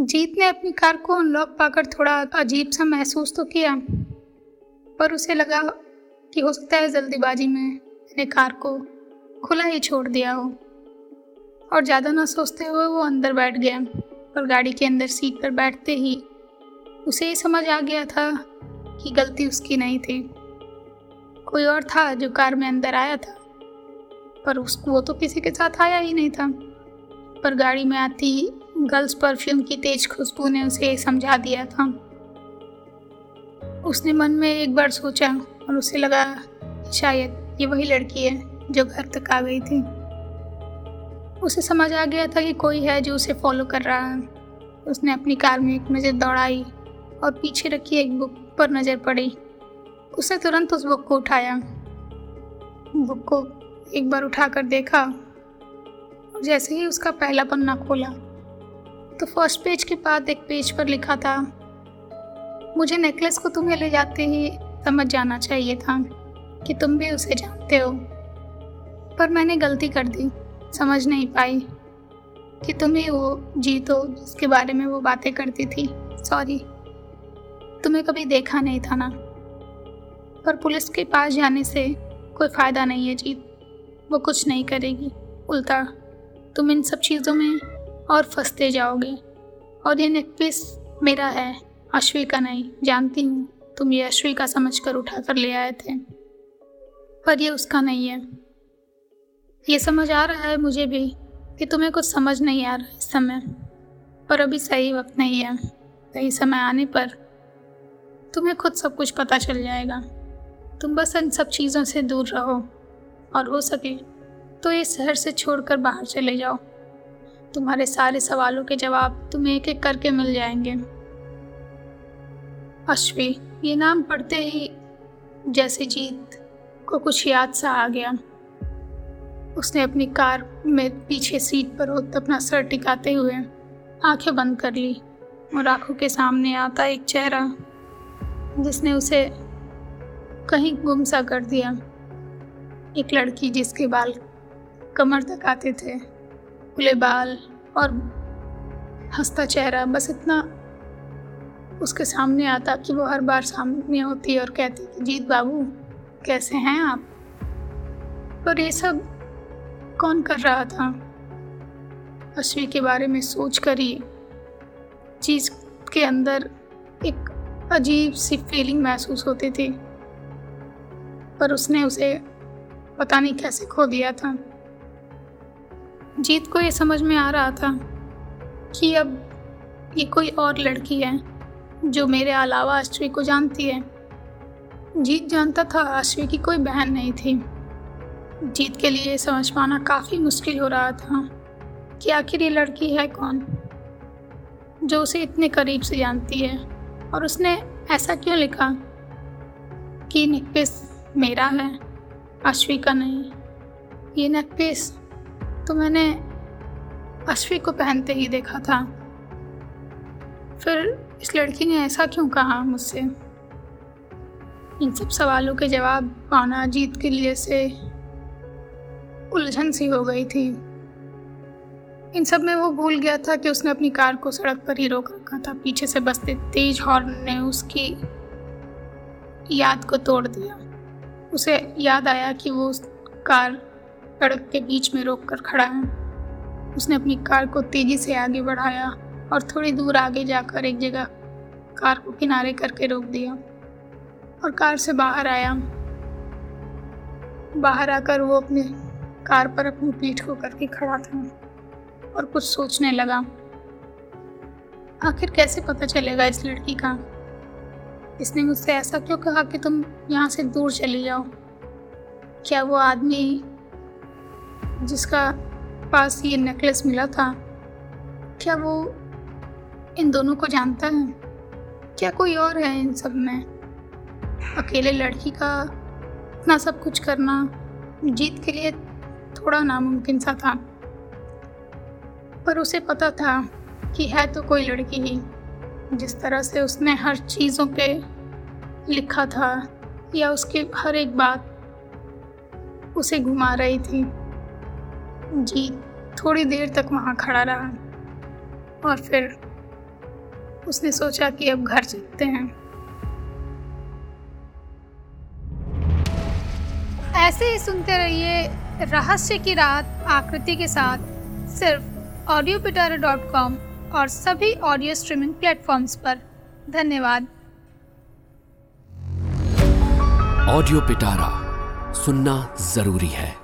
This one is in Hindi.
जीत ने अपनी कार को अनलॉक पाकर थोड़ा अजीब सा महसूस तो किया, पर उसे लगा कि हो सकता है जल्दीबाजी में मैंने कार को खुला ही छोड़ दिया हो। और ज़्यादा ना सोचते हुए वो अंदर बैठ गया, और गाड़ी के अंदर सीट पर बैठते ही उसे ही समझ आ गया था कि गलती उसकी नहीं थी। कोई और था जो कार में अंदर आया था, पर उसको वो तो किसी के साथ आया ही नहीं था। पर गाड़ी में आती गर्ल्स परफ्यूम की तेज खुशबू ने उसे समझा दिया था। उसने मन में एक बार सोचा और उसे लगा शायद ये वही लड़की है जो घर तक आ गई थी। उसे समझ आ गया था कि कोई है जो उसे फॉलो कर रहा है। उसने अपनी कार में एक नज़र दौड़ाई और पीछे रखी एक बुक पर नज़र पड़ी। उसने तुरंत उस बुक को उठाया। बुक को एक बार उठाकर देखा जैसे ही उसका पहला पन्ना खोला तो फ़र्स्ट पेज के बाद एक पेज पर लिखा था, मुझे नेकलेस को तुम्हें ले जाते ही समझ जाना चाहिए था कि तुम भी उसे जानते हो। पर मैंने गलती कर दी, समझ नहीं पाई कि तुम ही वो जीत हो जिसके बारे में वो बातें करती थी। सॉरी तुम्हें कभी देखा नहीं था ना। पर पुलिस के पास जाने से कोई फ़ायदा नहीं है, जीत। वो कुछ नहीं करेगी, उल्टा। तुम इन सब चीज़ों में और फंसते जाओगे। और ये नेकलेस मेरा है अश्वी का नहीं, जानती हूँ। तुम ये अश्वी का समझ कर उठा कर ले आए थे। पर ये उसका नहीं है। ये समझ आ रहा है मुझे भी कि तुम्हें कुछ समझ नहीं आ रहा इस समय। पर अभी सही वक्त नहीं है। सही समय आने पर तुम्हें खुद सब कुछ पता चल जाएगा। तुम बस इन सब चीज़ों से दूर रहो। और हो सके तो ये शहर से छोड़कर बाहर चले जाओ। तुम्हारे सारे सवालों के जवाब तुम्हें एक एक करके मिल जाएँगे। अश्वी, ये नाम पढ़ते ही जैसे जीत को कुछ याद सा आ गया। उसने अपनी कार में पीछे सीट पर अपना सर टिकाते हुए आँखें बंद कर ली और आँखों के सामने आता एक चेहरा जिसने उसे कहीं गुम सा कर दिया। एक लड़की जिसके बाल कमर तक आते थे। खुले बाल और हंसता चेहरा, बस इतना उसके सामने आता कि वो हर बार सामने होती और कहती कि, जीत बाबू, कैसे हैं आप? पर ये सब कौन कर रहा था? अश्वी के बारे में सोच कर ही चीज़ के अंदर एक अजीब सी फीलिंग महसूस होती थी। पर उसने उसे पता नहीं कैसे खो दिया था। जीत को ये समझ में आ रहा था कि अब ये कोई और लड़की है, जो मेरे अलावा अश्वी को जानती है। जीत जानता था अश्वी की कोई बहन नहीं थी। जीत के लिए समझ पाना काफ़ी मुश्किल हो रहा था कि आखिर ये लड़की है कौन, जो उसे इतने करीब से जानती है। और उसने ऐसा क्यों लिखा कि नेकपेस मेरा है अश्वी का नहीं? ये नेकपेस तो मैंने अश्वी को पहनते ही देखा था। फिर इस लड़की ने ऐसा क्यों कहा मुझसे? इन सब सवालों के जवाब पाना जीत के लिए से उलझन सी हो गई थी। इन सब में वो भूल गया था कि उसने अपनी कार को सड़क पर ही रोक रखा था। पीछे से बसते तेज हॉर्न ने उसकी याद को तोड़ दिया। उसे याद आया कि वो उस कार सड़क के बीच में रोक कर खड़ा है। उसने अपनी कार को तेज़ी से आगे बढ़ाया और थोड़ी दूर आगे जाकर एक जगह कार को किनारे करके रोक दिया और कार से बाहर आया। बाहर आकर वो अपने कार पर अपनी पीठ को करके खड़ा था और कुछ सोचने लगा। आखिर कैसे पता चलेगा इस लड़की का? इसने मुझसे ऐसा क्यों कहा कि तुम यहाँ से दूर चली जाओ? क्या वो आदमी जिसका पास ये नेकलेस मिला था, क्या वो इन दोनों को जानता है? क्या कोई और है इन सब में? अकेले लड़की का इतना सब कुछ करना जीत के लिए थोड़ा नामुमकिन सा था। पर उसे पता था कि है तो कोई लड़की ही, जिस तरह से उसने हर चीज़ों पे लिखा था या उसके हर एक बात उसे घुमा रही थी। जी, थोड़ी देर तक वहाँ खड़ा रहा और फिर उसने सोचा कि अब घर चलते हैं। ऐसे ही सुनते रहिए रहस्य की रात आकृति के साथ सिर्फ़ ऑडियो पिटारा डॉट कॉम और सभी ऑडियो स्ट्रीमिंग प्लेटफॉर्म्स पर। धन्यवाद। ऑडियो पिटारा सुनना ज़रूरी है।